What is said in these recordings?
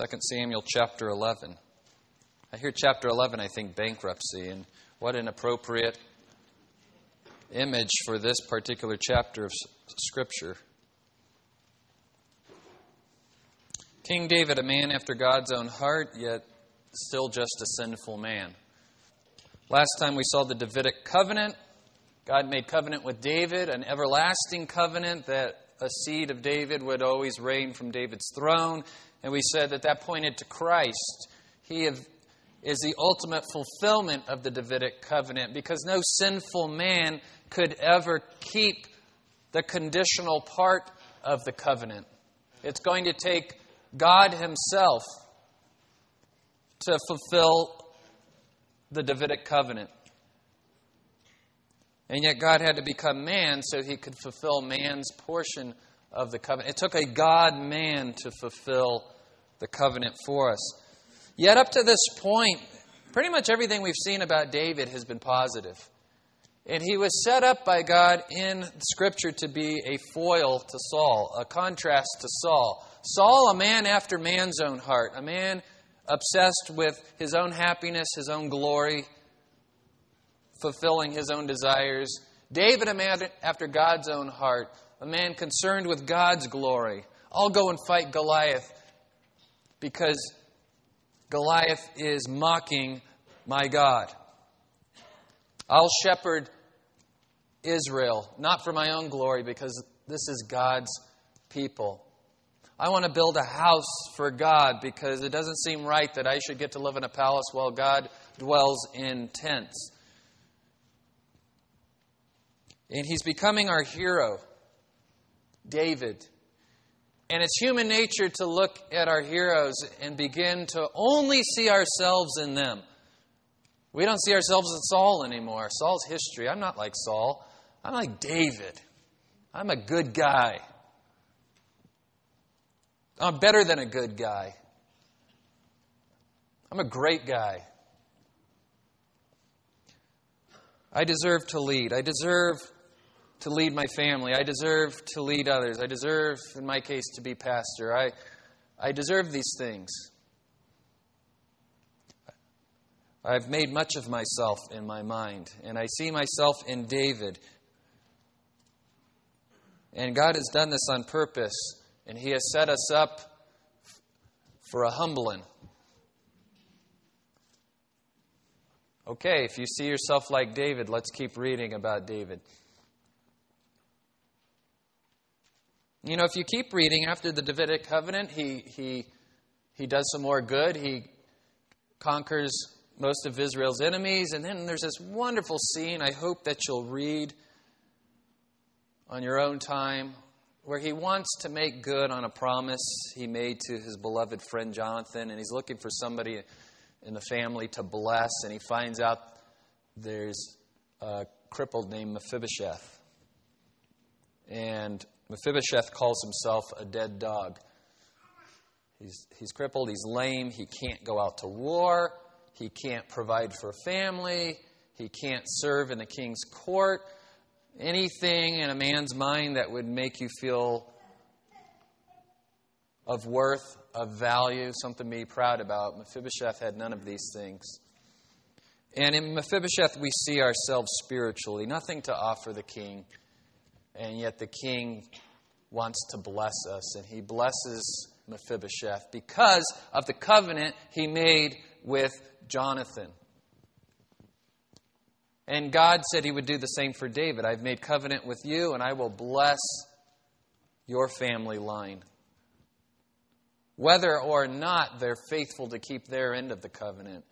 2 Samuel chapter 11. I hear chapter 11, I think bankruptcy, and what an appropriate image for this particular chapter of Scripture. King David, a man after God's own heart, yet still just a sinful man. Last time we saw the Davidic covenant. God made covenant with David, an everlasting covenant that a seed of David would always reign from David's throne. And we said that that pointed to Christ. He is the ultimate fulfillment of the Davidic covenant because no sinful man could ever keep the conditional part of the covenant. It's going to take God Himself to fulfill the Davidic covenant. And yet, God had to become man so He could fulfill man's portion of the covenant. It took a God man to fulfill the covenant for us. Yet, up to this point, pretty much everything we've seen about David has been positive. And he was set up by God in Scripture to be a foil to Saul, a contrast to Saul. Saul, a man after man's own heart, a man obsessed with his own happiness, his own glory, fulfilling his own desires. David, a man after God's own heart, a man concerned with God's glory. I'll go and fight Goliath because Goliath is mocking my God. I'll shepherd Israel, not for my own glory, because this is God's people. I want to build a house for God because it doesn't seem right that I should get to live in a palace while God dwells in tents. And he's becoming our hero, David. And it's human nature to look at our heroes and begin to only see ourselves in them. We don't see ourselves as Saul anymore. Saul's history. I'm not like Saul. I'm like David. I'm a good guy. I'm better than a good guy. I'm a great guy. I deserve to lead. I deserve to lead my family. I deserve to lead others. I deserve, in my case, to be pastor. I, I deserve these things. I've made much of myself in my mind, and I see myself in David. And God has done this on purpose, and He has set us up for a humbling. Okay, if you see yourself like David, let's keep reading about David. You know, if you keep reading after the Davidic covenant, he, he, he does some more good. He conquers most of Israel's enemies. And then there's this wonderful scene I hope that you'll read on your own time where he wants to make good on a promise he made to his beloved friend Jonathan. And he's looking for somebody in the family to bless. And he finds out there's a crippled named Mephibosheth. And Mephibosheth calls himself a dead dog. He's, he's crippled, he's lame, he can't go out to war, he can't provide for a family. He can't serve in the king's court. Anything in a man's mind that would make you feel of worth, of value, something to be proud about. Mephibosheth had none of these things. And in Mephibosheth, we see ourselves spiritually, nothing to offer the king. And yet the king wants to bless us, and he blesses Mephibosheth because of the covenant he made with Jonathan. And God said He would do the same for David. I've made covenant with you, and I will bless your family line. Whether or not they're faithful to keep their end of the covenant.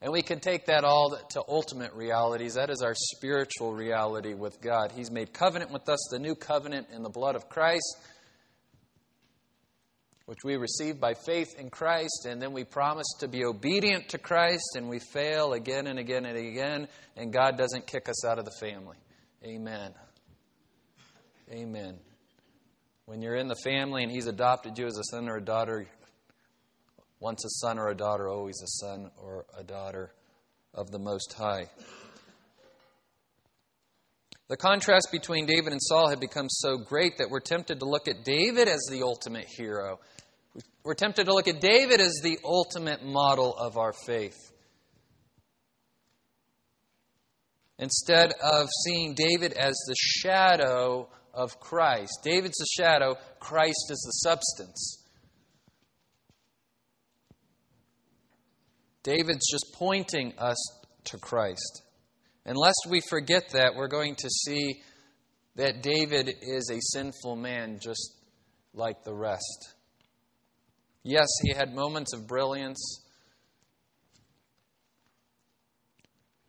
And we can take that all to ultimate realities. That is our spiritual reality with God. He's made covenant with us, the new covenant in the blood of Christ which we receive by faith in Christ, and then we promise to be obedient to Christ, and we fail again and again and again, and God doesn't kick us out of the family. Amen. Amen. When you're in the family and He's adopted you as a son or a daughter, once a son or a daughter, always a son or a daughter of the Most High. The contrast between David and Saul had become so great that we're tempted to look at David as the ultimate hero We're tempted to look at David as the ultimate model of our faith. Instead of seeing David as the shadow of Christ. David's the shadow, Christ is the substance. David's just pointing us to Christ. And lest we forget that, we're going to see that David is a sinful man just like the rest. Yes, he had moments of brilliance,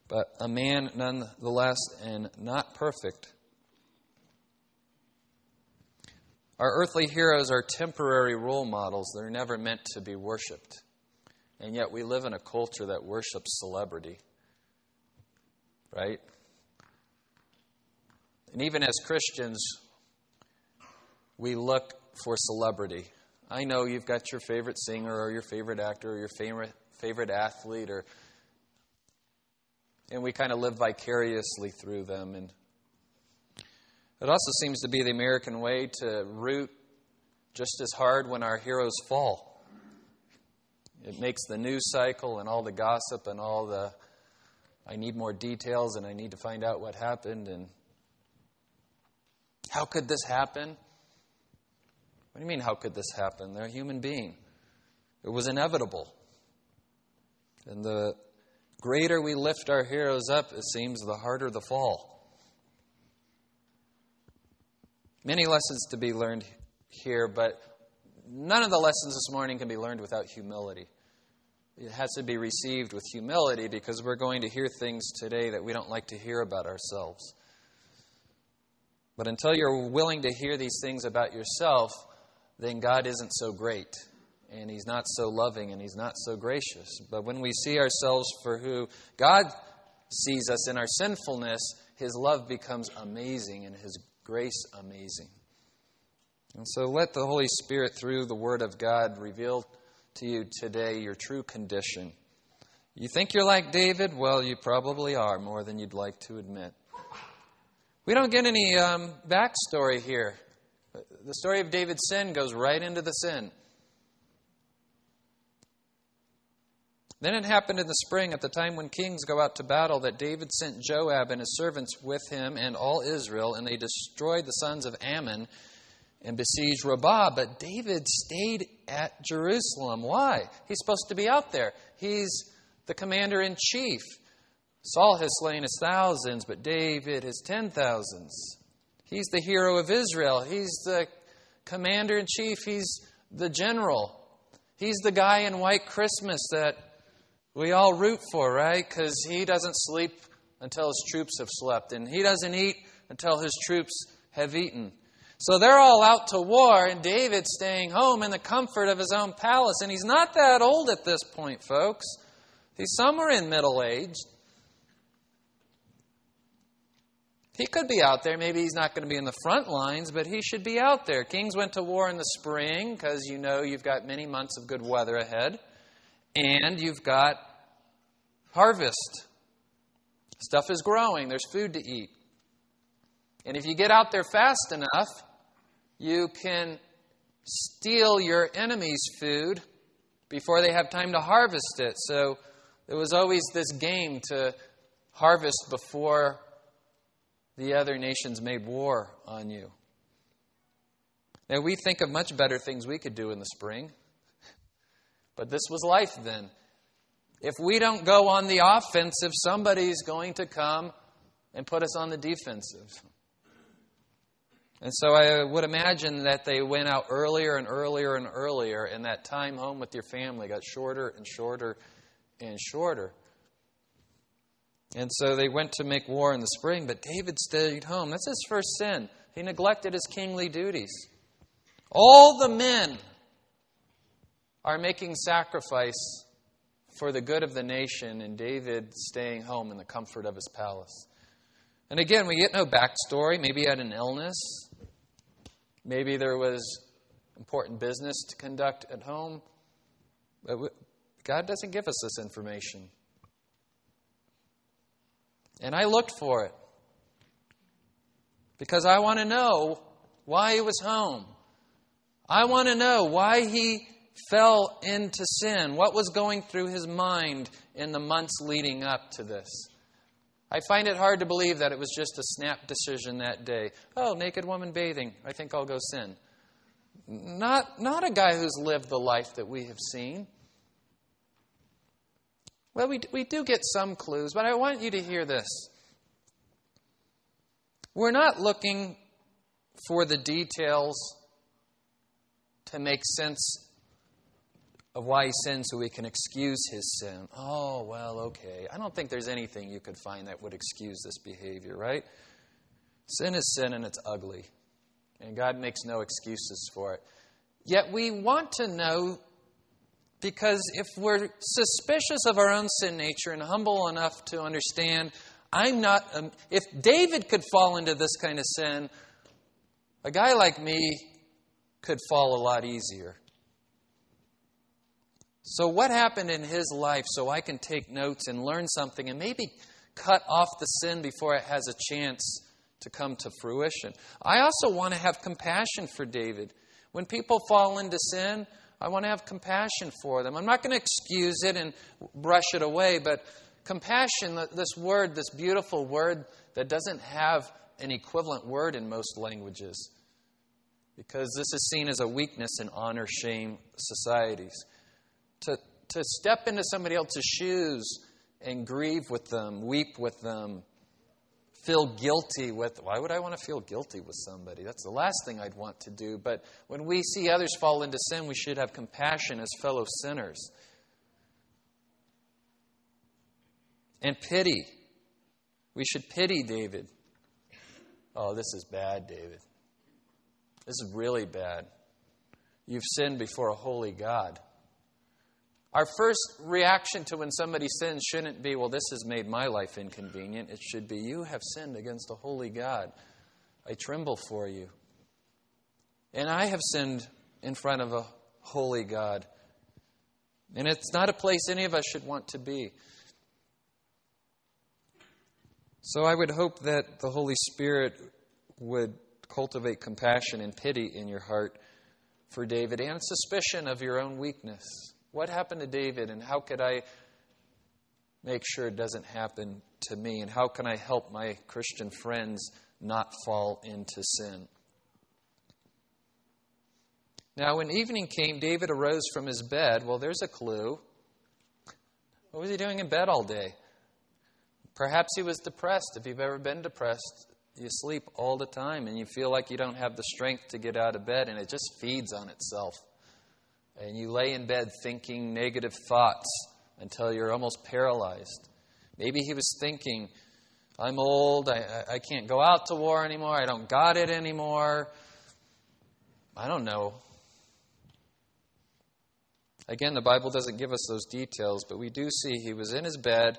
but a man nonetheless and not perfect. Our earthly heroes are temporary role models. They're never meant to be worshiped. And yet we live in a culture that worships celebrity. Right? And even as Christians, we look for celebrity. I know you've got your favorite singer or your favorite actor or your favorite favorite athlete or and we kind of live vicariously through them and it also seems to be the American way to root just as hard when our heroes fall. It makes the news cycle and all the gossip and all the, I need more details and I need to find out what happened and how could this happen? What do you mean, how could this happen? They're a human being. It was inevitable. And the greater we lift our heroes up, it seems, the harder the fall. Many lessons to be learned here, but none of the lessons this morning can be learned without humility. It has to be received with humility because we're going to hear things today that we don't like to hear about ourselves. But until you're willing to hear these things about yourself, then God isn't so great. And He's not so loving and He's not so gracious. But when we see ourselves for who God sees us in our sinfulness, His love becomes amazing and His grace amazing. And so let the Holy Spirit, through the Word of God, reveal to you today your true condition. You think you're like David? Well, you probably are more than you'd like to admit. We don't get any um, backstory here. The story of David's sin goes right into the sin. Then it happened in the spring, at the time when kings go out to battle, that David sent Joab and his servants with him and all Israel, and they destroyed the sons of Ammon and besieged Rabbah, but David stayed at Jerusalem. Why? He's supposed to be out there. He's the commander in chief. Saul has slain his thousands, but David his ten thousands. He's the hero of Israel. He's the commander in chief. He's the general. He's the guy in white Christmas that we all root for, right? Because he doesn't sleep until his troops have slept, and he doesn't eat until his troops have eaten. So they're all out to war, and David's staying home in the comfort of his own palace. And he's not that old at this point, folks. He's somewhere in middle age. He could be out there. Maybe he's not going to be in the front lines, but he should be out there. Kings went to war in the spring because you know you've got many months of good weather ahead. And you've got harvest. Stuff is growing, there's food to eat. And if you get out there fast enough, you can steal your enemy's food before they have time to harvest it. So there was always this game to harvest before the other nations made war on you. Now, we think of much better things we could do in the spring, but this was life then. If we don't go on the offensive, somebody's going to come and put us on the defensive. And so I would imagine that they went out earlier and earlier and earlier, and that time home with your family got shorter and shorter and shorter. And so they went to make war in the spring, but David stayed home. That's his first sin. He neglected his kingly duties. All the men are making sacrifice for the good of the nation, and David staying home in the comfort of his palace. And again, we get no backstory. Maybe he had an illness. Maybe there was important business to conduct at home. But God doesn't give us this information. And I looked for it because I want to know why he was home. I want to know why he fell into sin? What was going through his mind in the months leading up to this? I find it hard to believe that it was just a snap decision that day. Oh, naked woman bathing. I think I'll go sin. Not, not a guy who's lived the life that we have seen. Well, we, we do get some clues, but I want you to hear this. We're not looking for the details to make sense of why he sins so we can excuse his sin. Oh, well, okay. I don't think there's anything you could find that would excuse this behavior, right? Sin is sin and it's ugly. And God makes no excuses for it. Yet we want to know because if we're suspicious of our own sin nature and humble enough to understand, I'm not, um, if David could fall into this kind of sin, a guy like me could fall a lot easier. So, what happened in his life so I can take notes and learn something and maybe cut off the sin before it has a chance to come to fruition? I also want to have compassion for David. When people fall into sin, I want to have compassion for them. I'm not going to excuse it and brush it away, but compassion, this word, this beautiful word that doesn't have an equivalent word in most languages, because this is seen as a weakness in honor shame societies to, to step into somebody else's shoes and grieve with them, weep with them, feel guilty with. Why would I want to feel guilty with somebody? That's the last thing I'd want to do. But when we see others fall into sin, we should have compassion as fellow sinners. And pity. We should pity David. Oh, this is bad, David. This is really bad. You've sinned before a holy God. Our first reaction to when somebody sins shouldn't be, well, this has made my life inconvenient. It should be, you have sinned against a holy God. I tremble for you. And I have sinned in front of a holy God. And it's not a place any of us should want to be. So I would hope that the Holy Spirit would cultivate compassion and pity in your heart for David and suspicion of your own weakness. What happened to David, and how could I make sure it doesn't happen to me? And how can I help my Christian friends not fall into sin? Now, when evening came, David arose from his bed. Well, there's a clue. What was he doing in bed all day? Perhaps he was depressed. If you've ever been depressed, you sleep all the time and you feel like you don't have the strength to get out of bed, and it just feeds on itself and you lay in bed thinking negative thoughts until you're almost paralyzed. Maybe he was thinking, I'm old, I, I can't go out to war anymore, I don't got it anymore. I don't know. Again, the Bible doesn't give us those details, but we do see he was in his bed.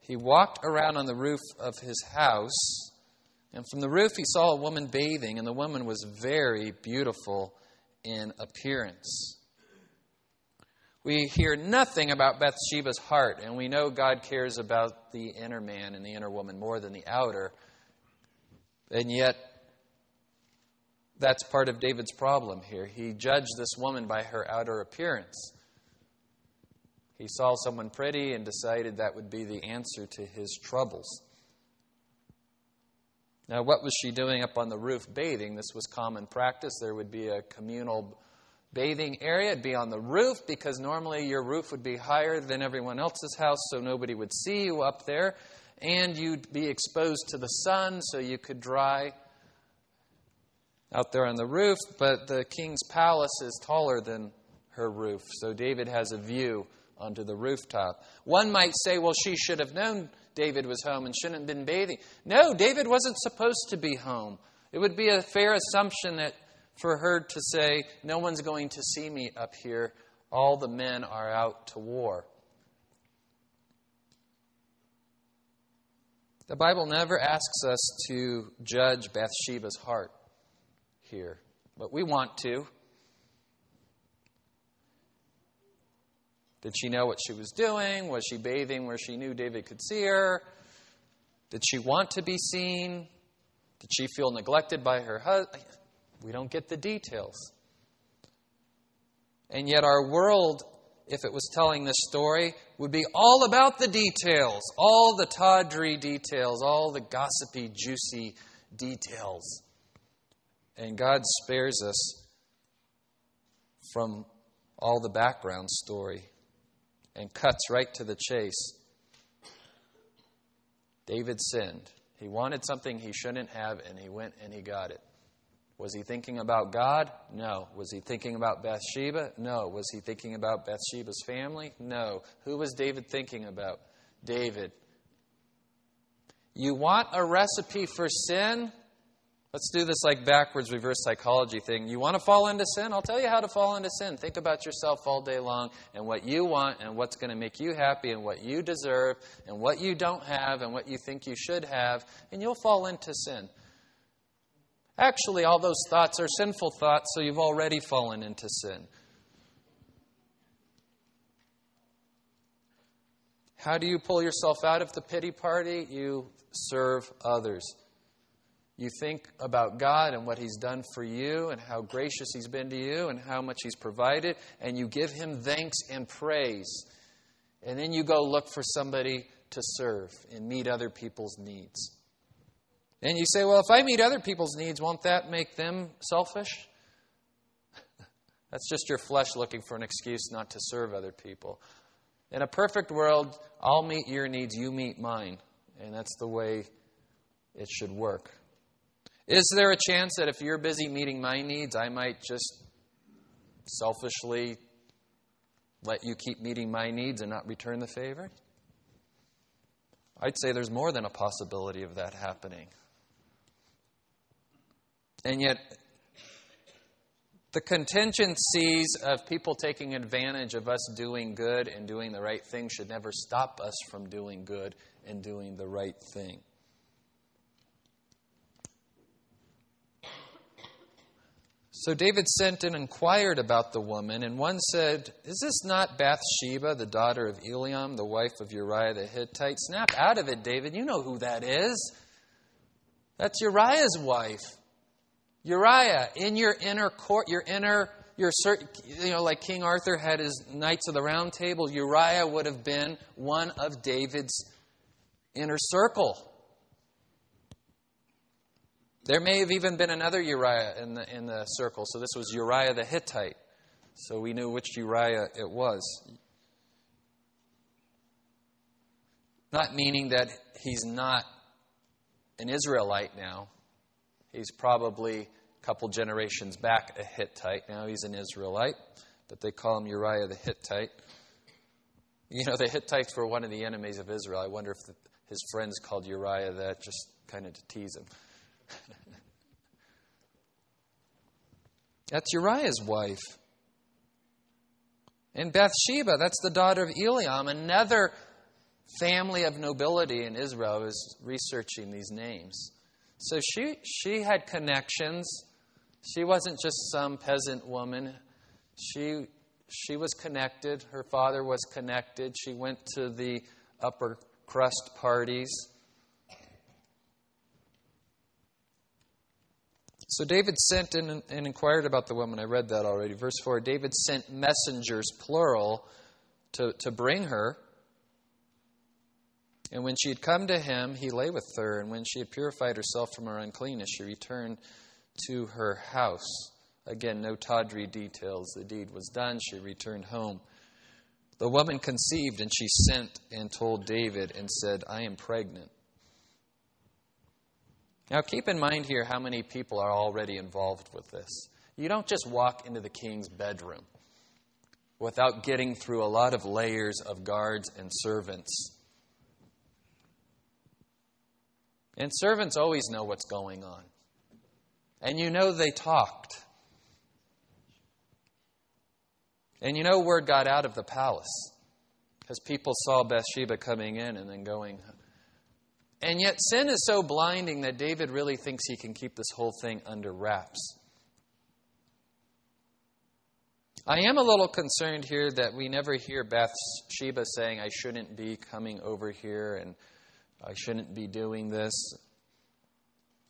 He walked around on the roof of his house, and from the roof he saw a woman bathing, and the woman was very beautiful in appearance we hear nothing about Bathsheba's heart, and we know God cares about the inner man and the inner woman more than the outer. And yet, that's part of David's problem here. He judged this woman by her outer appearance. He saw someone pretty and decided that would be the answer to his troubles. Now, what was she doing up on the roof bathing? This was common practice. There would be a communal bathing area. It'd be on the roof because normally your roof would be higher than everyone else's house, so nobody would see you up there. And you'd be exposed to the sun, so you could dry out there on the roof. But the king's palace is taller than her roof, so David has a view onto the rooftop. One might say, well, she should have known David was home and shouldn't have been bathing. No, David wasn't supposed to be home. It would be a fair assumption that for her to say, No one's going to see me up here. All the men are out to war. The Bible never asks us to judge Bathsheba's heart here, but we want to. Did she know what she was doing? Was she bathing where she knew David could see her? Did she want to be seen? Did she feel neglected by her husband? We don't get the details. And yet, our world, if it was telling this story, would be all about the details, all the tawdry details, all the gossipy, juicy details. And God spares us from all the background story and cuts right to the chase. David sinned. He wanted something he shouldn't have, and he went and he got it. Was he thinking about God? No. Was he thinking about Bathsheba? No. Was he thinking about Bathsheba's family? No. Who was David thinking about? David. You want a recipe for sin? Let's do this like backwards reverse psychology thing. You want to fall into sin? I'll tell you how to fall into sin. Think about yourself all day long and what you want and what's going to make you happy and what you deserve and what you don't have and what you think you should have, and you'll fall into sin. Actually, all those thoughts are sinful thoughts, so you've already fallen into sin. How do you pull yourself out of the pity party? You serve others. You think about God and what He's done for you and how gracious He's been to you and how much He's provided, and you give Him thanks and praise. And then you go look for somebody to serve and meet other people's needs. And you say, well, if I meet other people's needs, won't that make them selfish? That's just your flesh looking for an excuse not to serve other people. In a perfect world, I'll meet your needs, you meet mine. And that's the way it should work. Is there a chance that if you're busy meeting my needs, I might just selfishly let you keep meeting my needs and not return the favor? I'd say there's more than a possibility of that happening. And yet, the contingencies of people taking advantage of us doing good and doing the right thing should never stop us from doing good and doing the right thing. So David sent and inquired about the woman, and one said, Is this not Bathsheba, the daughter of Eliam, the wife of Uriah the Hittite? Snap out of it, David. You know who that is. That's Uriah's wife. Uriah, in your inner court, your inner, your you know, like King Arthur had his Knights of the Round Table, Uriah would have been one of David's inner circle. There may have even been another Uriah in the, in the circle. So this was Uriah the Hittite. So we knew which Uriah it was. Not meaning that he's not an Israelite now. He's probably a couple generations back a Hittite. Now he's an Israelite, but they call him Uriah the Hittite. You know, the Hittites were one of the enemies of Israel. I wonder if the, his friends called Uriah that just kind of to tease him. that's Uriah's wife. And Bathsheba, that's the daughter of Eliam, another family of nobility in Israel. is researching these names. So she, she had connections. She wasn't just some peasant woman. She, she was connected. Her father was connected. She went to the upper crust parties. So David sent and, and inquired about the woman. I read that already. Verse 4 David sent messengers, plural, to, to bring her. And when she had come to him, he lay with her. And when she had purified herself from her uncleanness, she returned to her house. Again, no tawdry details. The deed was done. She returned home. The woman conceived, and she sent and told David and said, I am pregnant. Now, keep in mind here how many people are already involved with this. You don't just walk into the king's bedroom without getting through a lot of layers of guards and servants. And servants always know what's going on. And you know they talked. And you know word got out of the palace because people saw Bathsheba coming in and then going and yet, sin is so blinding that David really thinks he can keep this whole thing under wraps. I am a little concerned here that we never hear Bathsheba saying, I shouldn't be coming over here and I shouldn't be doing this.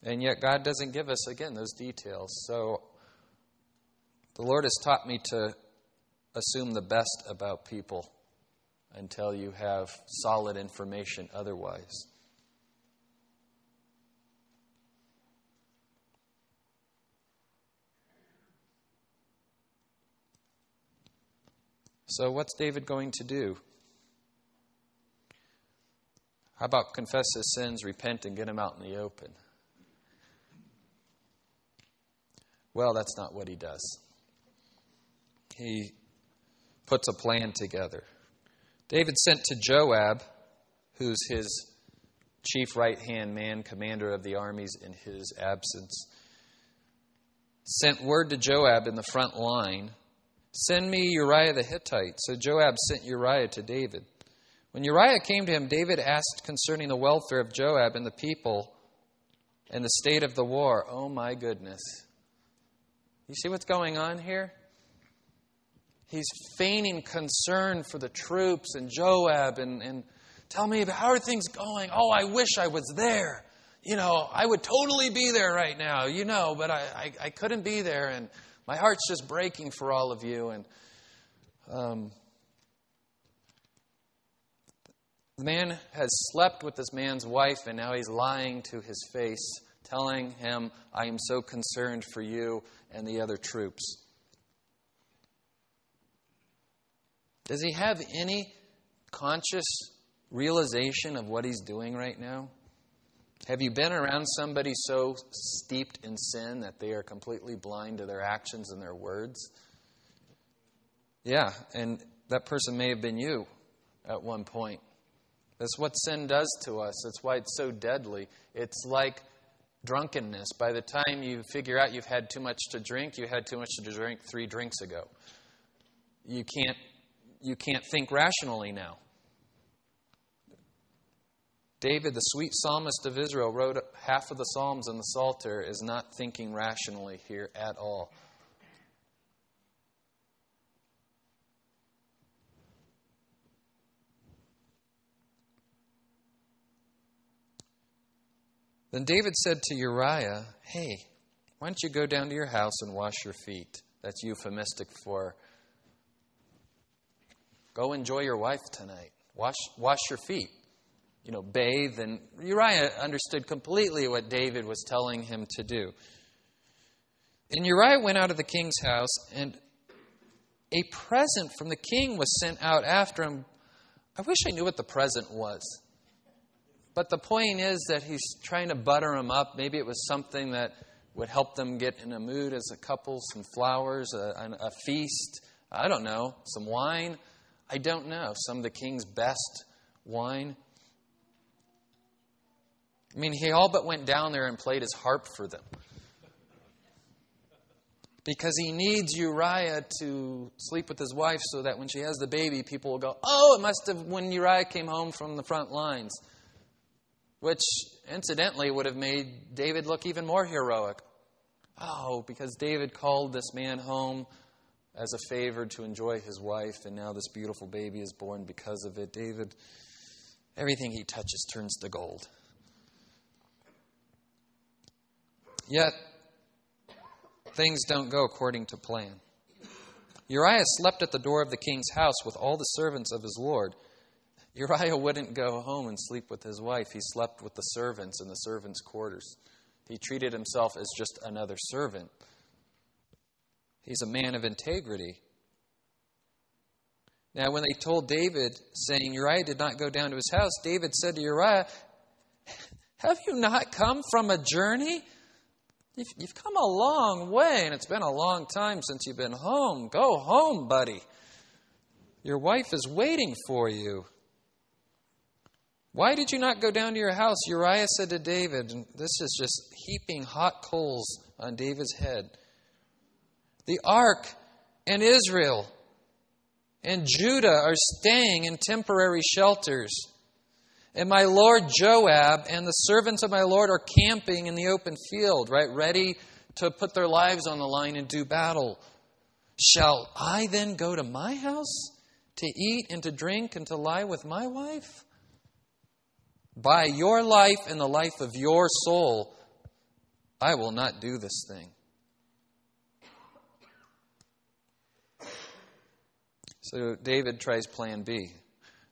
And yet, God doesn't give us, again, those details. So, the Lord has taught me to assume the best about people until you have solid information otherwise. So, what's David going to do? How about confess his sins, repent, and get him out in the open? Well, that's not what he does. He puts a plan together. David sent to Joab, who's his chief right hand man, commander of the armies in his absence, sent word to Joab in the front line Send me Uriah the Hittite. So Joab sent Uriah to David. When Uriah came to him, David asked concerning the welfare of Joab and the people and the state of the war. Oh my goodness. You see what's going on here? He's feigning concern for the troops and Joab and, and tell me, how are things going? Oh, I wish I was there. You know, I would totally be there right now, you know, but I, I, I couldn't be there. And my heart's just breaking for all of you. And um, the man has slept with this man's wife, and now he's lying to his face, telling him, I am so concerned for you and the other troops. Does he have any conscious realization of what he's doing right now? Have you been around somebody so steeped in sin that they are completely blind to their actions and their words? Yeah, and that person may have been you at one point. That's what sin does to us. That's why it's so deadly. It's like drunkenness. By the time you figure out you've had too much to drink, you had too much to drink three drinks ago. You can't you can't think rationally now. David, the sweet psalmist of Israel, wrote half of the Psalms in the Psalter, is not thinking rationally here at all. Then David said to Uriah, Hey, why don't you go down to your house and wash your feet? That's euphemistic for go enjoy your wife tonight. Wash, wash your feet you know, bathe. And Uriah understood completely what David was telling him to do. And Uriah went out of the king's house, and a present from the king was sent out after him. I wish I knew what the present was. But the point is that he's trying to butter them up. Maybe it was something that would help them get in a mood as a couple some flowers, a, a feast. I don't know, some wine. I don't know. Some of the king's best wine. I mean, he all but went down there and played his harp for them. Because he needs Uriah to sleep with his wife so that when she has the baby, people will go, Oh, it must have when Uriah came home from the front lines. Which, incidentally, would have made David look even more heroic. Oh, because David called this man home as a favor to enjoy his wife, and now this beautiful baby is born because of it. David, everything he touches turns to gold. Yet, things don't go according to plan. Uriah slept at the door of the king's house with all the servants of his lord. Uriah wouldn't go home and sleep with his wife. He slept with the servants in the servants' quarters. He treated himself as just another servant. He's a man of integrity. Now, when they told David, saying Uriah did not go down to his house, David said to Uriah, Have you not come from a journey? You've, you've come a long way, and it's been a long time since you've been home. Go home, buddy. Your wife is waiting for you. Why did you not go down to your house? Uriah said to David, and this is just heaping hot coals on David's head. The ark and Israel and Judah are staying in temporary shelters. And my lord Joab and the servants of my lord are camping in the open field, right, ready to put their lives on the line and do battle. Shall I then go to my house to eat and to drink and to lie with my wife? By your life and the life of your soul, I will not do this thing. So David tries plan B.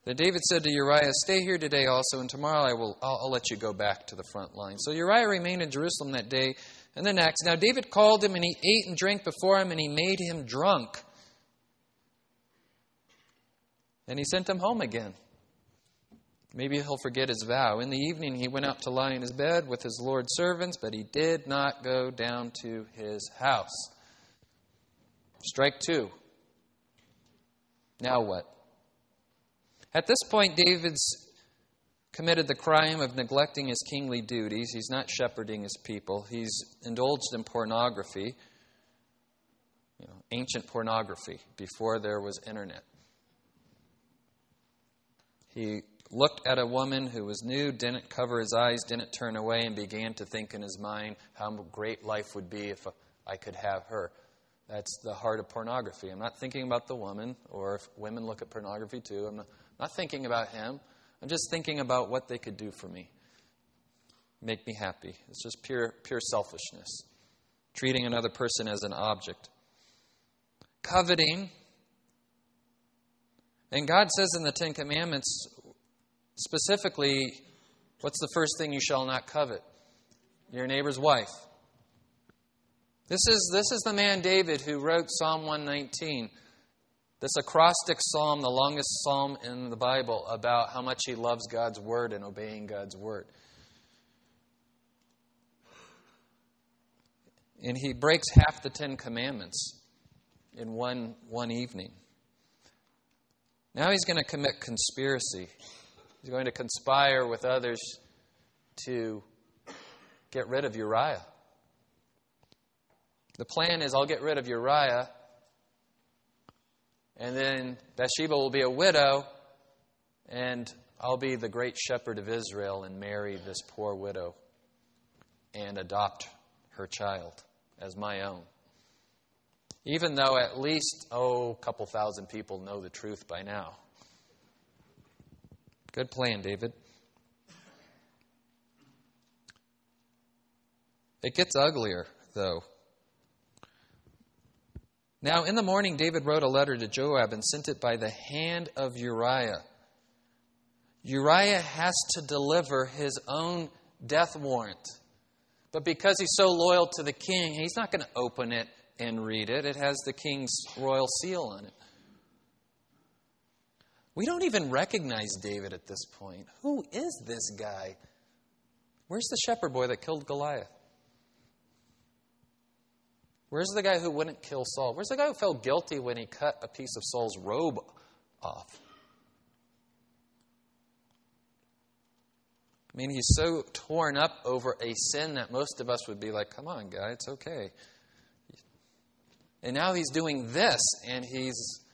Then David said to Uriah, Stay here today also, and tomorrow I will, I'll, I'll, let you go back to the front line. So Uriah remained in Jerusalem that day and the next. Now David called him, and he ate and drank before him, and he made him drunk. And he sent him home again. Maybe he'll forget his vow. In the evening, he went out to lie in his bed with his Lord's servants, but he did not go down to his house. Strike two. Now what? At this point, David's committed the crime of neglecting his kingly duties. He's not shepherding his people, he's indulged in pornography, you know, ancient pornography, before there was internet. He looked at a woman who was nude, didn't cover his eyes, didn't turn away, and began to think in his mind how great life would be if I could have her. That's the heart of pornography. I'm not thinking about the woman, or if women look at pornography too. I'm not, not thinking about him. I'm just thinking about what they could do for me, make me happy. It's just pure, pure selfishness, treating another person as an object. Coveting. And God says in the Ten Commandments, specifically, what's the first thing you shall not covet? Your neighbor's wife. This is, this is the man David who wrote Psalm 119, this acrostic psalm, the longest psalm in the Bible, about how much he loves God's word and obeying God's word. And he breaks half the Ten Commandments in one, one evening. Now he's going to commit conspiracy. He's going to conspire with others to get rid of Uriah. The plan is I'll get rid of Uriah, and then Bathsheba will be a widow, and I'll be the great shepherd of Israel and marry this poor widow and adopt her child as my own. Even though at least, oh, a couple thousand people know the truth by now. Good plan, David. It gets uglier, though. Now, in the morning, David wrote a letter to Joab and sent it by the hand of Uriah. Uriah has to deliver his own death warrant. But because he's so loyal to the king, he's not going to open it and read it. It has the king's royal seal on it. We don't even recognize David at this point. Who is this guy? Where's the shepherd boy that killed Goliath? Where's the guy who wouldn't kill Saul? Where's the guy who felt guilty when he cut a piece of Saul's robe off? I mean, he's so torn up over a sin that most of us would be like, come on, guy, it's okay. And now he's doing this, and he's,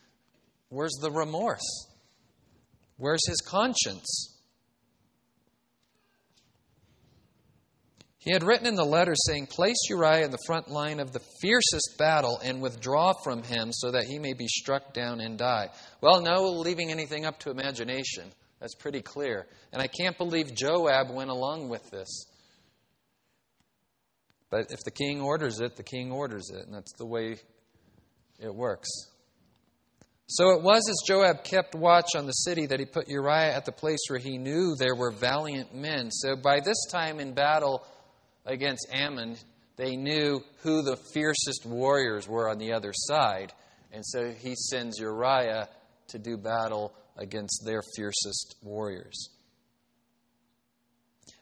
where's the remorse? Where's his conscience? He had written in the letter saying, Place Uriah in the front line of the fiercest battle and withdraw from him so that he may be struck down and die. Well, no leaving anything up to imagination. That's pretty clear. And I can't believe Joab went along with this. But if the king orders it, the king orders it. And that's the way it works. So it was as Joab kept watch on the city that he put Uriah at the place where he knew there were valiant men. So by this time in battle, against Ammon, they knew who the fiercest warriors were on the other side. And so he sends Uriah to do battle against their fiercest warriors.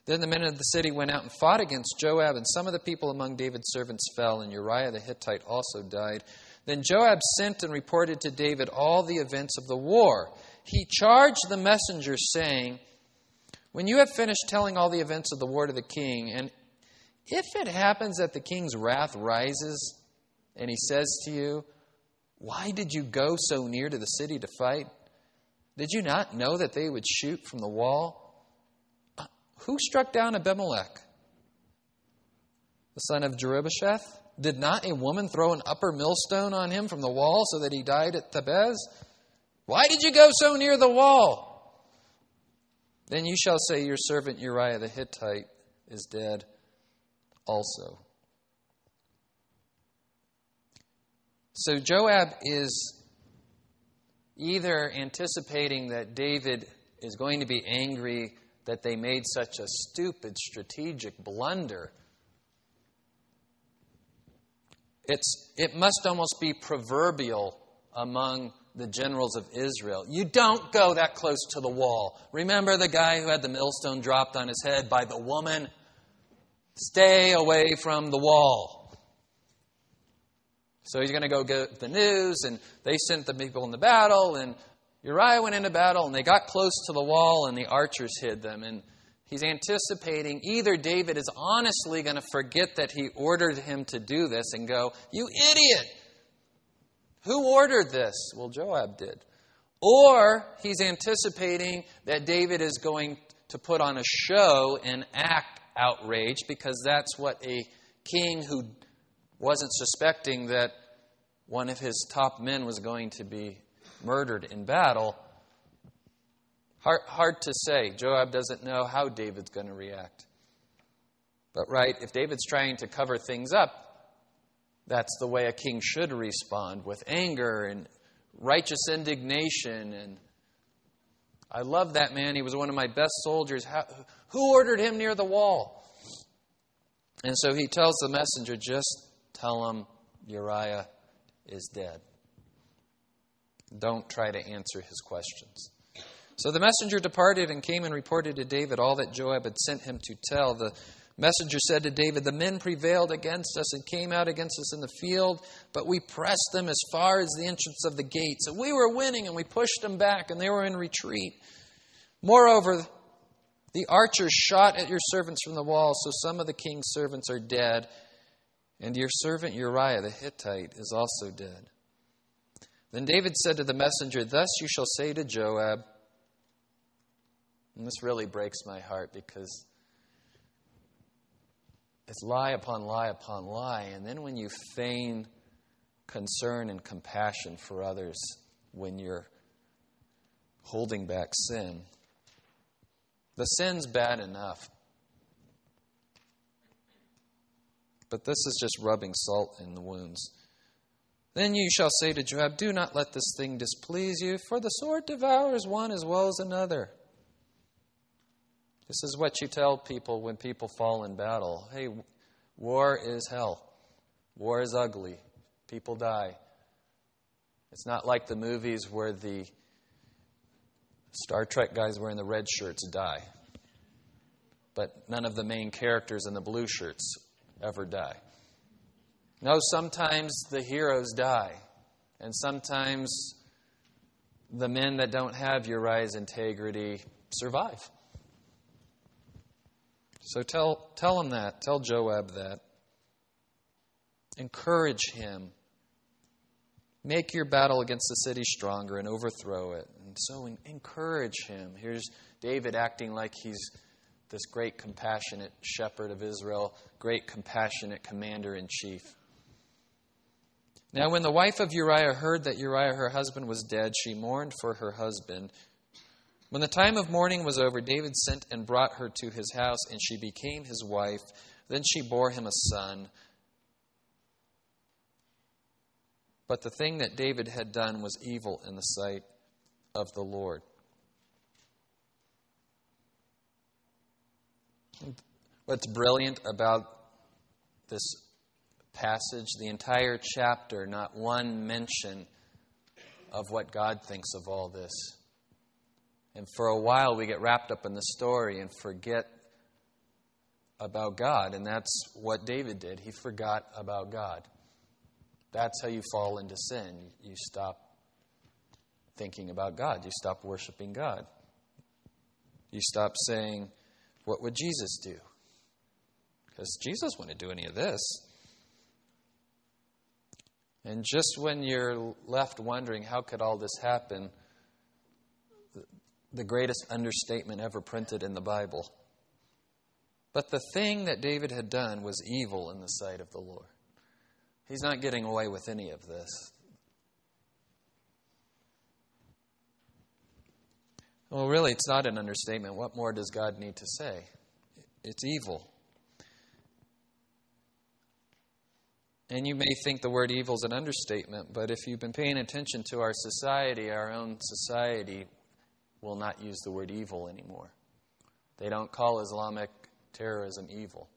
Then the men of the city went out and fought against Joab, and some of the people among David's servants fell, and Uriah the Hittite also died. Then Joab sent and reported to David all the events of the war. He charged the messengers, saying, When you have finished telling all the events of the war to the king, and if it happens that the king's wrath rises and he says to you, Why did you go so near to the city to fight? Did you not know that they would shoot from the wall? Uh, who struck down Abimelech? The son of Jerubbesheth? Did not a woman throw an upper millstone on him from the wall so that he died at Thebez? Why did you go so near the wall? Then you shall say, Your servant Uriah the Hittite is dead also. So Joab is either anticipating that David is going to be angry that they made such a stupid strategic blunder. It's, it must almost be proverbial among the generals of Israel. You don't go that close to the wall. Remember the guy who had the millstone dropped on his head by the woman? Stay away from the wall. So he's going to go get the news, and they sent the people in the battle, and Uriah went into battle, and they got close to the wall, and the archers hid them. And he's anticipating either David is honestly going to forget that he ordered him to do this and go, You idiot! Who ordered this? Well, Joab did. Or he's anticipating that David is going to put on a show and act outraged because that's what a king who wasn't suspecting that one of his top men was going to be murdered in battle. Hard, hard to say. Joab doesn't know how David's going to react. But, right, if David's trying to cover things up, that's the way a king should respond with anger and righteous indignation. And I love that man. He was one of my best soldiers. How, who ordered him near the wall? And so he tells the messenger, just tell him Uriah is dead. Don't try to answer his questions. So the messenger departed and came and reported to David all that Joab had sent him to tell. The messenger said to David, The men prevailed against us and came out against us in the field, but we pressed them as far as the entrance of the gate. So we were winning and we pushed them back and they were in retreat. Moreover, the archers shot at your servants from the wall, so some of the king's servants are dead, and your servant Uriah the Hittite is also dead. Then David said to the messenger, Thus you shall say to Joab, and this really breaks my heart because it's lie upon lie upon lie. And then when you feign concern and compassion for others when you're holding back sin, the sin's bad enough. But this is just rubbing salt in the wounds. Then you shall say to Joab, Do not let this thing displease you, for the sword devours one as well as another. This is what you tell people when people fall in battle. Hey, war is hell. War is ugly. People die. It's not like the movies where the Star Trek guys wearing the red shirts die. But none of the main characters in the blue shirts ever die. No, sometimes the heroes die. And sometimes the men that don't have Uriah's integrity survive. So tell, tell him that. Tell Joab that. Encourage him. Make your battle against the city stronger and overthrow it. And so encourage him. Here's David acting like he's this great compassionate shepherd of Israel, great compassionate commander in chief. Now, when the wife of Uriah heard that Uriah, her husband, was dead, she mourned for her husband. When the time of mourning was over, David sent and brought her to his house, and she became his wife. Then she bore him a son. But the thing that David had done was evil in the sight of the Lord. What's brilliant about this passage, the entire chapter, not one mention of what God thinks of all this. And for a while, we get wrapped up in the story and forget about God. And that's what David did. He forgot about God. That's how you fall into sin. You stop thinking about God, you stop worshiping God. You stop saying, What would Jesus do? Because Jesus wouldn't do any of this. And just when you're left wondering, how could all this happen? The greatest understatement ever printed in the Bible. But the thing that David had done was evil in the sight of the Lord. He's not getting away with any of this. Well, really, it's not an understatement. What more does God need to say? It's evil. And you may think the word evil is an understatement, but if you've been paying attention to our society, our own society will not use the word evil anymore. They don't call Islamic terrorism evil.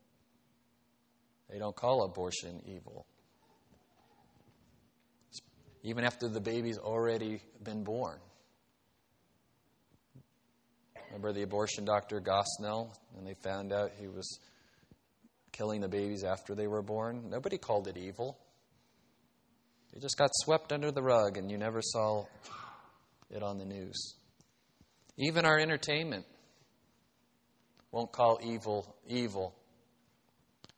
They don't call abortion evil. Even after the baby's already been born. Remember the abortion doctor Gosnell, and they found out he was killing the babies after they were born. Nobody called it evil. It just got swept under the rug, and you never saw it on the news. Even our entertainment won't call evil evil.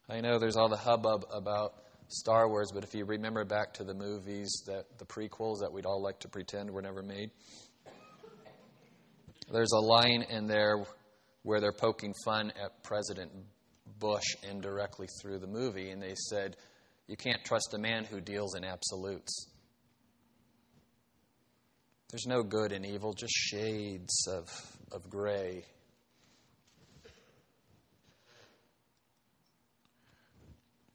I know there's all the hubbub about Star Wars, but if you remember back to the movies that the prequels that we'd all like to pretend were never made, there's a line in there where they're poking fun at President Bush indirectly through the movie, and they said, You can't trust a man who deals in absolutes. There's no good and evil, just shades of, of gray.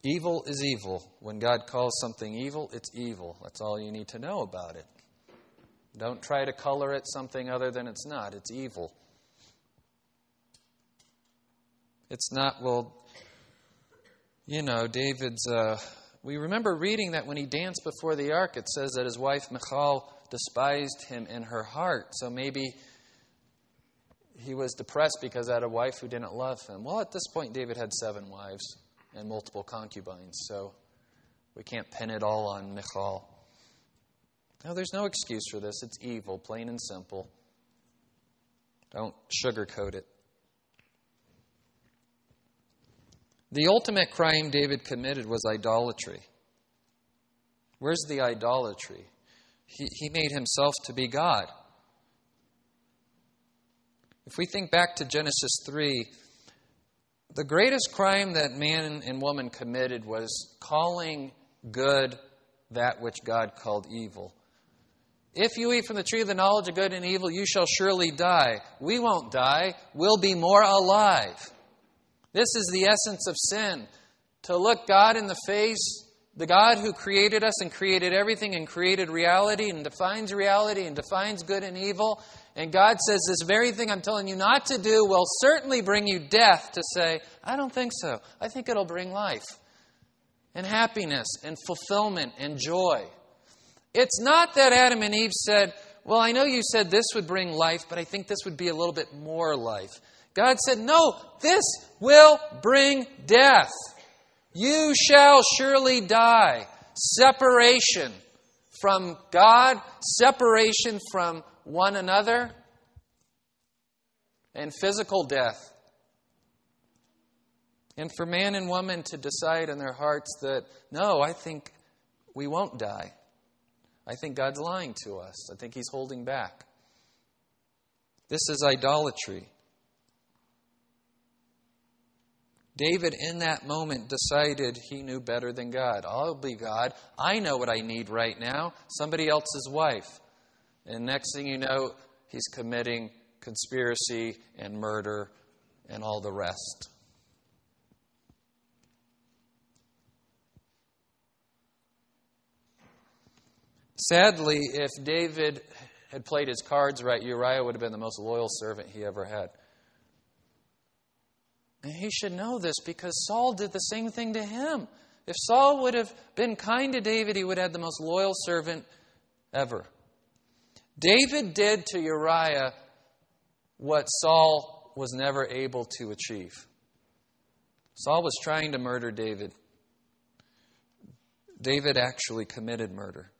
Evil is evil. When God calls something evil, it's evil. That's all you need to know about it. Don't try to color it something other than it's not. It's evil. It's not, well, you know, David's. Uh, we remember reading that when he danced before the ark, it says that his wife Michal despised him in her heart. So maybe he was depressed because he had a wife who didn't love him. Well, at this point, David had seven wives and multiple concubines, so we can't pin it all on Michal. No, there's no excuse for this. It's evil, plain and simple. Don't sugarcoat it. The ultimate crime David committed was idolatry. Where's the idolatry? He, he made himself to be God. If we think back to Genesis 3, the greatest crime that man and woman committed was calling good that which God called evil. If you eat from the tree of the knowledge of good and evil, you shall surely die. We won't die, we'll be more alive. This is the essence of sin to look God in the face, the God who created us and created everything and created reality and defines reality and defines good and evil. And God says, This very thing I'm telling you not to do will certainly bring you death, to say, I don't think so. I think it'll bring life and happiness and fulfillment and joy. It's not that Adam and Eve said, Well, I know you said this would bring life, but I think this would be a little bit more life. God said, No, this will bring death. You shall surely die. Separation from God, separation from one another, and physical death. And for man and woman to decide in their hearts that, no, I think we won't die. I think God's lying to us. I think He's holding back. This is idolatry. David, in that moment, decided he knew better than God. I'll be God. I know what I need right now. Somebody else's wife. And next thing you know, he's committing conspiracy and murder and all the rest. Sadly, if David had played his cards right, Uriah would have been the most loyal servant he ever had. And he should know this because Saul did the same thing to him. If Saul would have been kind to David, he would have had the most loyal servant ever. David did to Uriah what Saul was never able to achieve. Saul was trying to murder David. David actually committed murder.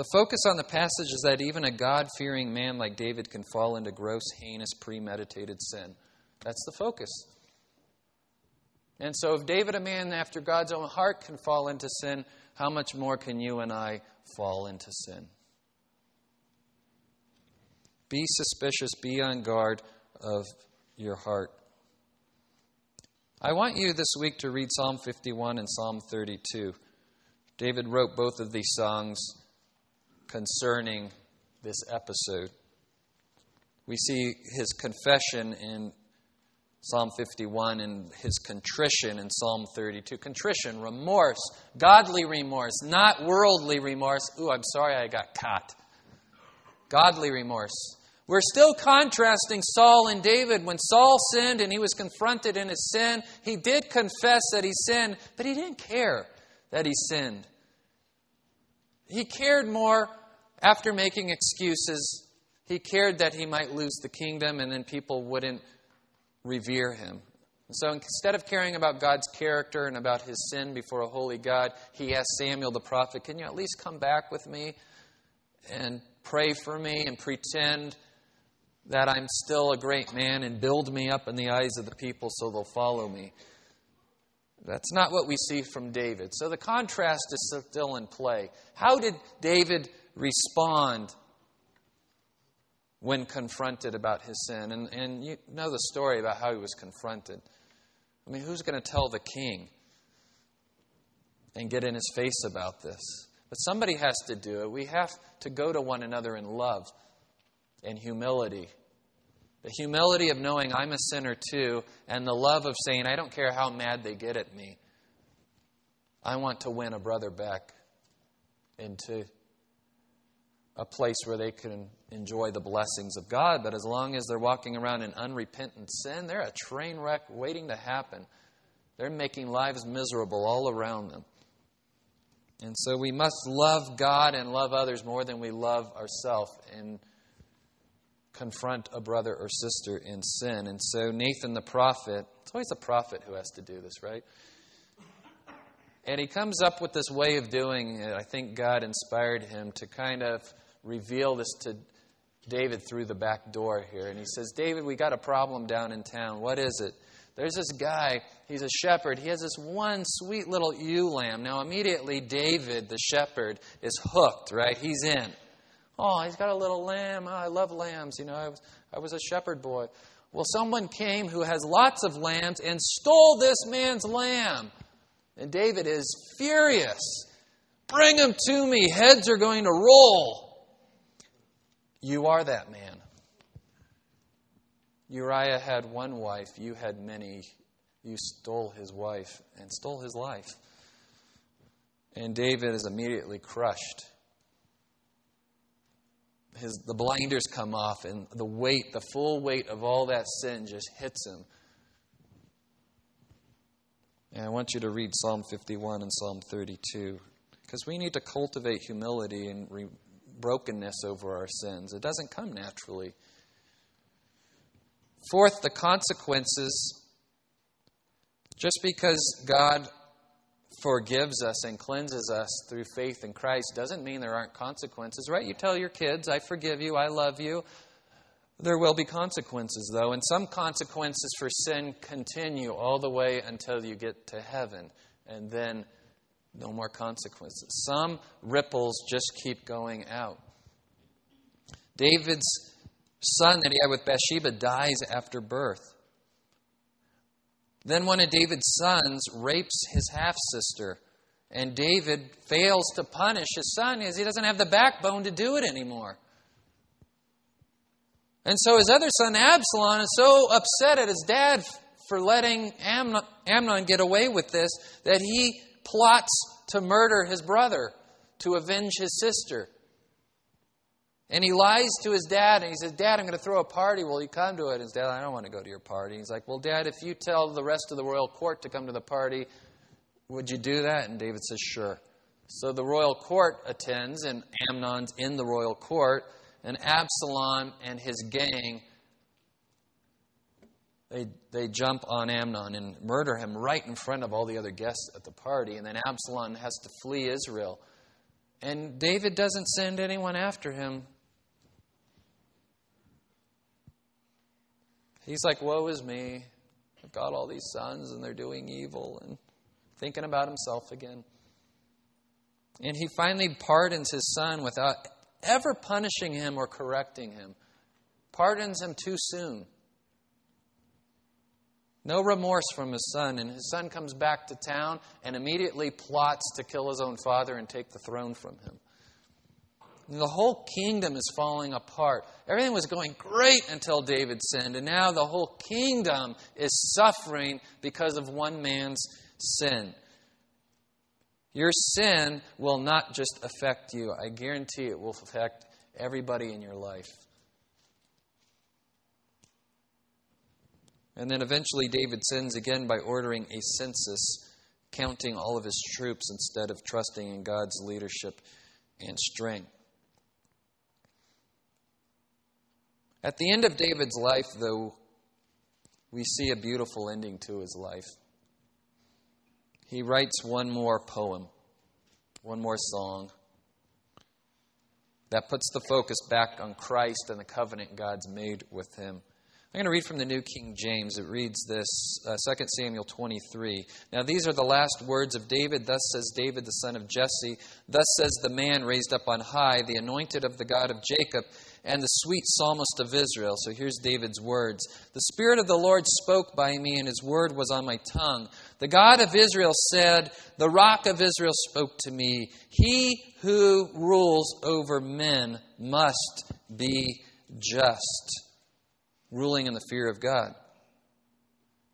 The focus on the passage is that even a God fearing man like David can fall into gross, heinous, premeditated sin. That's the focus. And so, if David, a man after God's own heart, can fall into sin, how much more can you and I fall into sin? Be suspicious, be on guard of your heart. I want you this week to read Psalm 51 and Psalm 32. David wrote both of these songs concerning this episode. We see his confession in Psalm 51 and his contrition in Psalm 32. Contrition, remorse, godly remorse, not worldly remorse. Ooh, I'm sorry I got caught. Godly remorse. We're still contrasting Saul and David. When Saul sinned and he was confronted in his sin, he did confess that he sinned, but he didn't care that he sinned. He cared more after making excuses. He cared that he might lose the kingdom and then people wouldn't revere him. So instead of caring about God's character and about his sin before a holy God, he asked Samuel the prophet, Can you at least come back with me and pray for me and pretend that I'm still a great man and build me up in the eyes of the people so they'll follow me? That's not what we see from David. So the contrast is still in play. How did David respond when confronted about his sin. And, and you know the story about how he was confronted. I mean, who's going to tell the king and get in his face about this? But somebody has to do it. We have to go to one another in love and humility. The humility of knowing I'm a sinner too, and the love of saying, I don't care how mad they get at me. I want to win a brother back into a place where they can enjoy the blessings of God. But as long as they're walking around in unrepentant sin, they're a train wreck waiting to happen. They're making lives miserable all around them. And so we must love God and love others more than we love ourselves and confront a brother or sister in sin. And so Nathan the prophet, it's always the prophet who has to do this, right? And he comes up with this way of doing it. I think God inspired him to kind of reveal this to David through the back door here. And he says, David, we got a problem down in town. What is it? There's this guy, he's a shepherd. He has this one sweet little ewe lamb. Now, immediately, David, the shepherd, is hooked, right? He's in. Oh, he's got a little lamb. Oh, I love lambs. You know, I was, I was a shepherd boy. Well, someone came who has lots of lambs and stole this man's lamb. And David is furious. Bring him to me. Heads are going to roll. You are that man. Uriah had one wife, you had many. You stole his wife and stole his life. And David is immediately crushed. His, the blinders come off, and the weight, the full weight of all that sin just hits him. And I want you to read Psalm 51 and Psalm 32 because we need to cultivate humility and re- brokenness over our sins. It doesn't come naturally. Fourth, the consequences. Just because God forgives us and cleanses us through faith in Christ doesn't mean there aren't consequences, right? You tell your kids, I forgive you, I love you. There will be consequences, though, and some consequences for sin continue all the way until you get to heaven, and then no more consequences. Some ripples just keep going out. David's son that he had with Bathsheba dies after birth. Then one of David's sons rapes his half sister, and David fails to punish his son because he doesn't have the backbone to do it anymore. And so his other son, Absalom, is so upset at his dad for letting Amnon, get away with this that he plots to murder his brother to avenge his sister. And he lies to his dad and he says, Dad, I'm going to throw a party. Will you come to it? And his dad, I don't want to go to your party. He's like, Well, Dad, if you tell the rest of the royal court to come to the party, would you do that? And David says, Sure. So the royal court attends, and Amnon's in the royal court, and Absalom and his gang they, they jump on Amnon and murder him right in front of all the other guests at the party. And then Absalom has to flee Israel. And David doesn't send anyone after him. He's like, Woe is me. I've got all these sons and they're doing evil and thinking about himself again. And he finally pardons his son without ever punishing him or correcting him. Pardons him too soon. No remorse from his son. And his son comes back to town and immediately plots to kill his own father and take the throne from him. the whole kingdom is falling apart. Everything was going great until David sinned, and now the whole kingdom is suffering because of one man's sin. Your sin will not just affect you, I guarantee it will affect everybody in your life. And then eventually David sins again by ordering a census, counting all of his troops instead of trusting in God's leadership and strength. At the end of David's life, though, we see a beautiful ending to his life. He writes one more poem, one more song that puts the focus back on Christ and the covenant God's made with him. I'm going to read from the New King James. It reads this uh, 2 Samuel 23. Now, these are the last words of David. Thus says David, the son of Jesse. Thus says the man raised up on high, the anointed of the God of Jacob, and the sweet psalmist of Israel. So here's David's words The Spirit of the Lord spoke by me, and his word was on my tongue. The God of Israel said, The rock of Israel spoke to me. He who rules over men must be just ruling in the fear of God.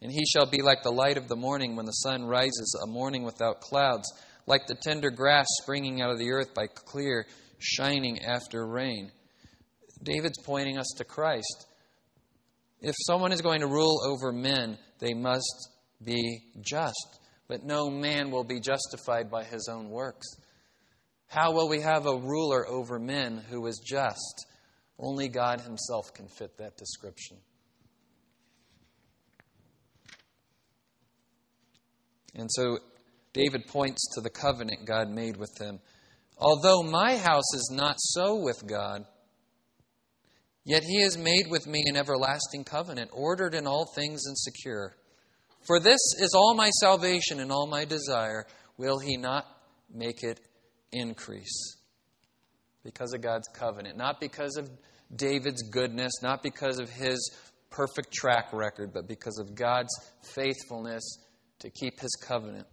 And he shall be like the light of the morning when the sun rises, a morning without clouds, like the tender grass springing out of the earth by clear shining after rain. David's pointing us to Christ. If someone is going to rule over men, they must be just. But no man will be justified by his own works. How will we have a ruler over men who is just? Only God Himself can fit that description. And so David points to the covenant God made with him. Although my house is not so with God, yet he has made with me an everlasting covenant, ordered in all things and secure. For this is all my salvation and all my desire. Will he not make it increase? Because of God's covenant, not because of David's goodness, not because of his perfect track record, but because of God's faithfulness to keep his covenant.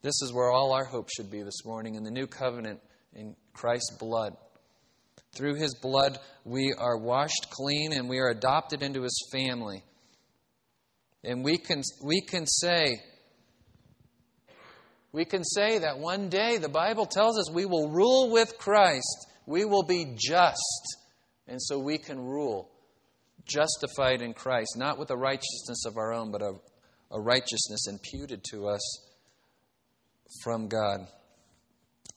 This is where all our hope should be this morning in the new covenant in Christ's blood. Through his blood, we are washed clean and we are adopted into his family. And we can, we can say, we can say that one day the Bible tells us we will rule with Christ. We will be just. And so we can rule, justified in Christ, not with a righteousness of our own, but a, a righteousness imputed to us from God.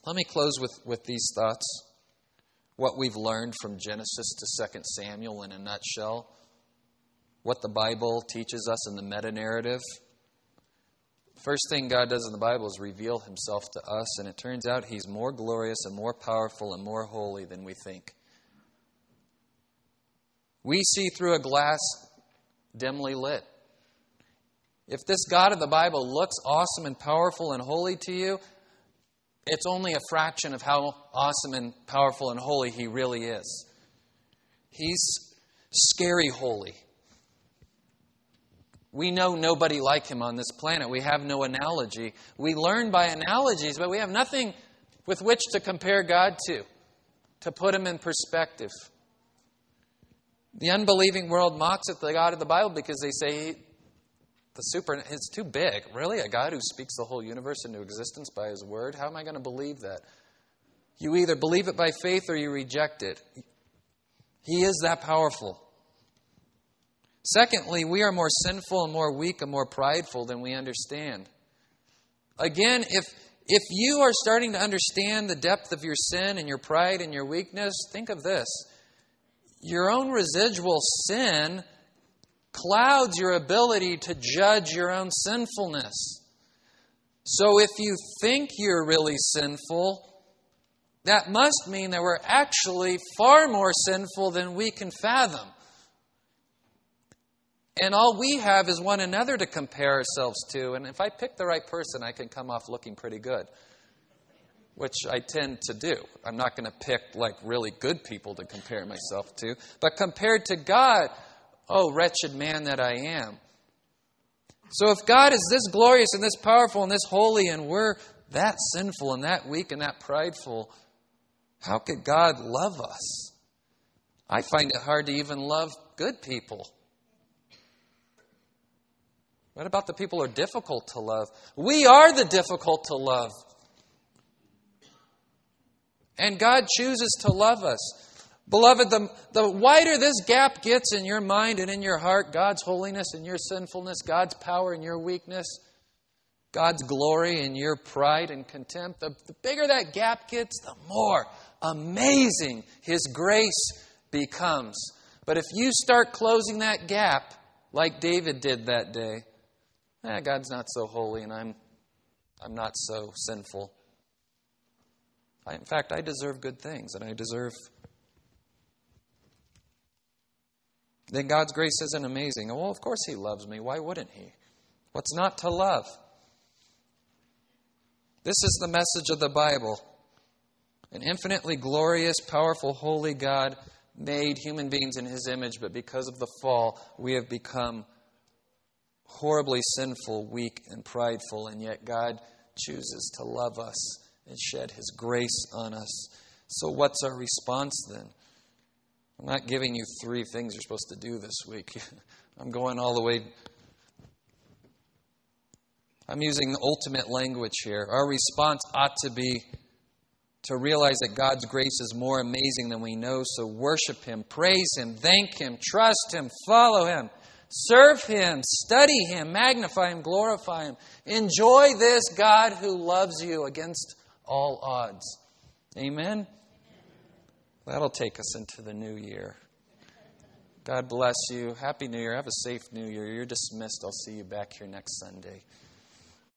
Let me close with, with these thoughts. What we've learned from Genesis to 2 Samuel in a nutshell. What the Bible teaches us in the meta narrative First thing God does in the Bible is reveal himself to us, and it turns out he's more glorious and more powerful and more holy than we think. We see through a glass dimly lit. If this God of the Bible looks awesome and powerful and holy to you, it's only a fraction of how awesome and powerful and holy he really is. He's scary holy. We know nobody like him on this planet. We have no analogy. We learn by analogies, but we have nothing with which to compare God to, to put him in perspective. The unbelieving world mocks at the God of the Bible because they say the super it's too big. Really? A God who speaks the whole universe into existence by his word? How am I going to believe that? You either believe it by faith or you reject it. He is that powerful. Secondly, we are more sinful and more weak and more prideful than we understand. Again, if, if you are starting to understand the depth of your sin and your pride and your weakness, think of this. Your own residual sin clouds your ability to judge your own sinfulness. So if you think you're really sinful, that must mean that we're actually far more sinful than we can fathom. And all we have is one another to compare ourselves to. And if I pick the right person, I can come off looking pretty good, which I tend to do. I'm not going to pick like really good people to compare myself to. But compared to God, oh, wretched man that I am. So if God is this glorious and this powerful and this holy, and we're that sinful and that weak and that prideful, how could God love us? I find it hard to even love good people. What about the people who are difficult to love? We are the difficult to love. And God chooses to love us. Beloved, the, the wider this gap gets in your mind and in your heart, God's holiness and your sinfulness, God's power and your weakness, God's glory and your pride and contempt, the, the bigger that gap gets, the more amazing His grace becomes. But if you start closing that gap, like David did that day, eh, God's not so holy and I'm, I'm not so sinful. I, in fact, I deserve good things and I deserve. Then God's grace isn't amazing. Well, of course He loves me. Why wouldn't He? What's not to love? This is the message of the Bible. An infinitely glorious, powerful, holy God made human beings in His image, but because of the fall, we have become horribly sinful, weak, and prideful, and yet God chooses to love us and shed His grace on us. So, what's our response then? I'm not giving you three things you're supposed to do this week. I'm going all the way. I'm using the ultimate language here. Our response ought to be to realize that God's grace is more amazing than we know. So worship Him, praise Him, thank Him, trust Him, follow Him, serve Him, study Him, magnify Him, glorify Him. Enjoy this God who loves you against all odds. Amen? That'll take us into the new year. God bless you. Happy New Year. Have a safe New Year. You're dismissed. I'll see you back here next Sunday.